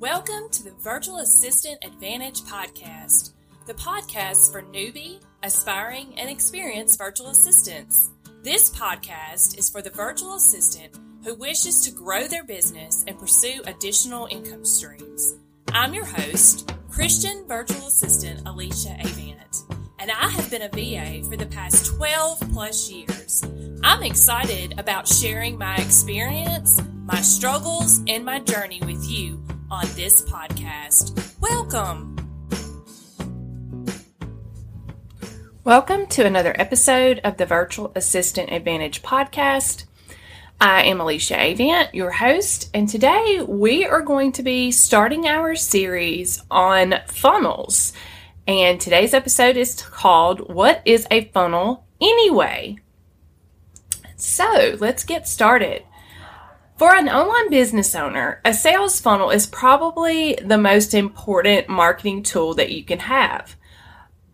Welcome to the Virtual Assistant Advantage podcast, the podcast for newbie, aspiring, and experienced virtual assistants. This podcast is for the virtual assistant who wishes to grow their business and pursue additional income streams. I'm your host, Christian virtual assistant Alicia Avant, and I have been a VA for the past 12 plus years. I'm excited about sharing my experience, my struggles, and my journey with you on this podcast. Welcome. Welcome to another episode of the Virtual Assistant Advantage podcast. I am Alicia Avant, your host, and today we are going to be starting our series on funnels. And today's episode is called What is a Funnel Anyway? So let's get started. For an online business owner, a sales funnel is probably the most important marketing tool that you can have.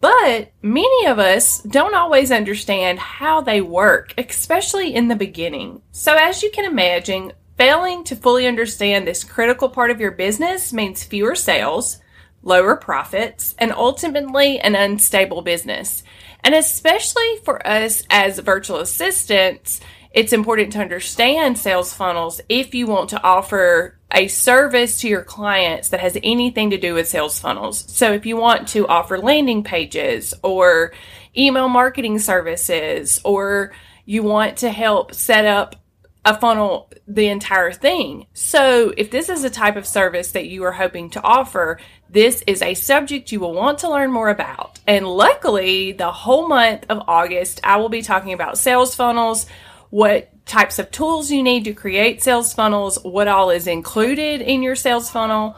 But many of us don't always understand how they work, especially in the beginning. So, as you can imagine, failing to fully understand this critical part of your business means fewer sales, lower profits, and ultimately an unstable business. And especially for us as virtual assistants, it's important to understand sales funnels if you want to offer a service to your clients that has anything to do with sales funnels. So if you want to offer landing pages or email marketing services or you want to help set up a funnel the entire thing. So if this is a type of service that you are hoping to offer, this is a subject you will want to learn more about. And luckily, the whole month of August, I will be talking about sales funnels what types of tools you need to create sales funnels, what all is included in your sales funnel.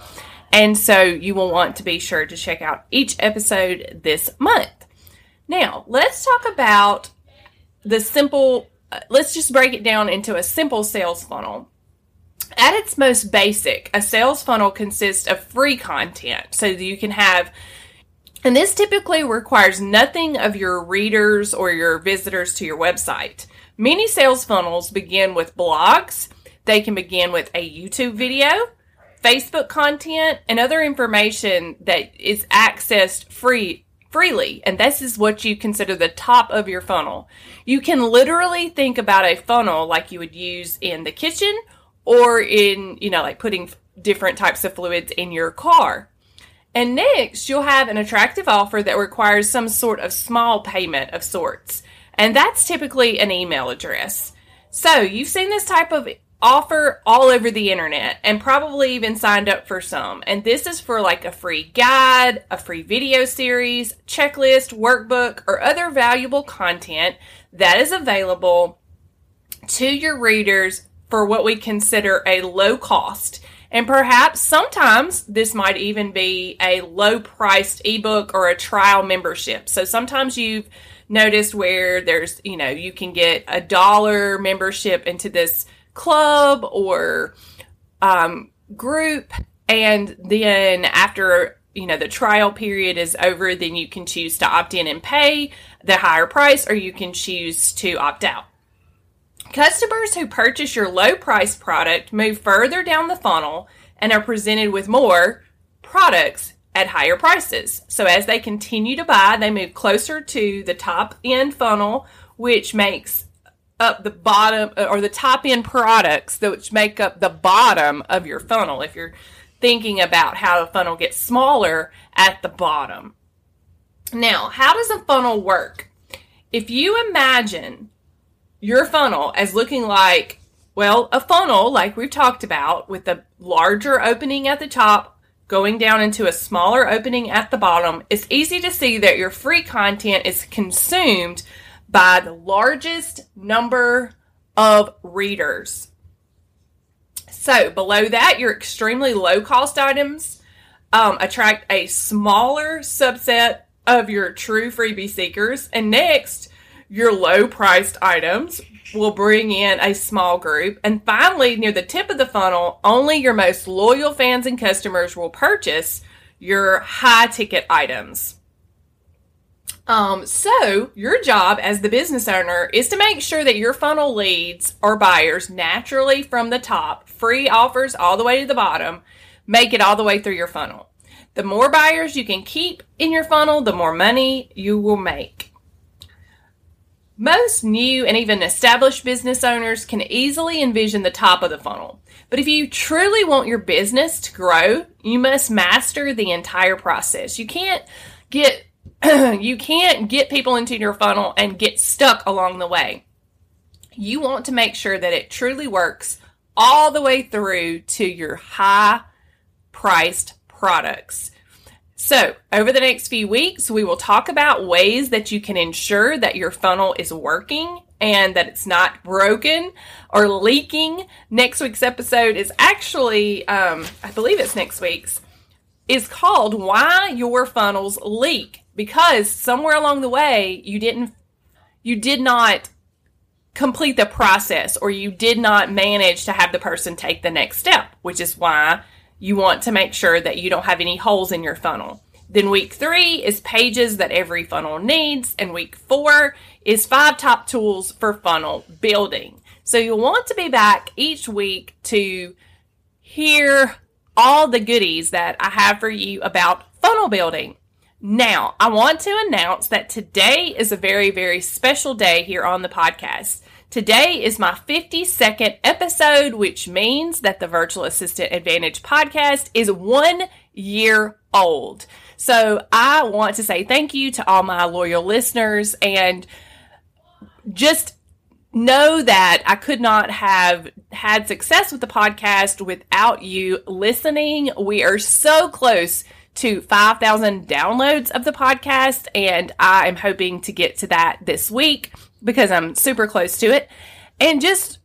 And so you will want to be sure to check out each episode this month. Now, let's talk about the simple, uh, let's just break it down into a simple sales funnel. At its most basic, a sales funnel consists of free content so you can have and this typically requires nothing of your readers or your visitors to your website. Many sales funnels begin with blogs. They can begin with a YouTube video, Facebook content, and other information that is accessed free freely. And this is what you consider the top of your funnel. You can literally think about a funnel like you would use in the kitchen or in, you know, like putting different types of fluids in your car. And next, you'll have an attractive offer that requires some sort of small payment of sorts. And that's typically an email address. So you've seen this type of offer all over the internet and probably even signed up for some. And this is for like a free guide, a free video series, checklist, workbook, or other valuable content that is available to your readers for what we consider a low cost. And perhaps sometimes this might even be a low priced ebook or a trial membership. So sometimes you've noticed where there's, you know, you can get a dollar membership into this club or um, group. And then after, you know, the trial period is over, then you can choose to opt in and pay the higher price or you can choose to opt out. Customers who purchase your low price product move further down the funnel and are presented with more products at higher prices. So as they continue to buy, they move closer to the top end funnel, which makes up the bottom or the top end products which make up the bottom of your funnel. If you're thinking about how the funnel gets smaller at the bottom. Now, how does a funnel work? If you imagine your funnel as looking like, well, a funnel like we've talked about with a larger opening at the top going down into a smaller opening at the bottom, it's easy to see that your free content is consumed by the largest number of readers. So below that, your extremely low cost items um, attract a smaller subset of your true freebie seekers. And next, your low priced items will bring in a small group. And finally, near the tip of the funnel, only your most loyal fans and customers will purchase your high ticket items. Um, so, your job as the business owner is to make sure that your funnel leads or buyers naturally from the top, free offers all the way to the bottom, make it all the way through your funnel. The more buyers you can keep in your funnel, the more money you will make. Most new and even established business owners can easily envision the top of the funnel. But if you truly want your business to grow, you must master the entire process. You can't get you can't get people into your funnel and get stuck along the way. You want to make sure that it truly works all the way through to your high priced products. So, over the next few weeks, we will talk about ways that you can ensure that your funnel is working and that it's not broken or leaking. Next week's episode is actually, um, I believe it's next week's, is called Why Your Funnels Leak because somewhere along the way you didn't, you did not complete the process or you did not manage to have the person take the next step, which is why you want to make sure that you don't have any holes in your funnel. Then week three is pages that every funnel needs. And week four is five top tools for funnel building. So you'll want to be back each week to hear all the goodies that I have for you about funnel building. Now, I want to announce that today is a very, very special day here on the podcast. Today is my 52nd episode, which means that the Virtual Assistant Advantage podcast is one year old. So I want to say thank you to all my loyal listeners and just know that I could not have had success with the podcast without you listening. We are so close to 5,000 downloads of the podcast, and I am hoping to get to that this week because I'm super close to it. And just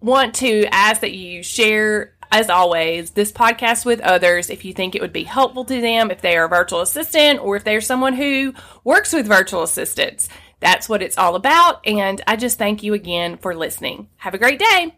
want to ask that you share, as always, this podcast with others if you think it would be helpful to them, if they are a virtual assistant or if they're someone who works with virtual assistants. That's what it's all about. And I just thank you again for listening. Have a great day.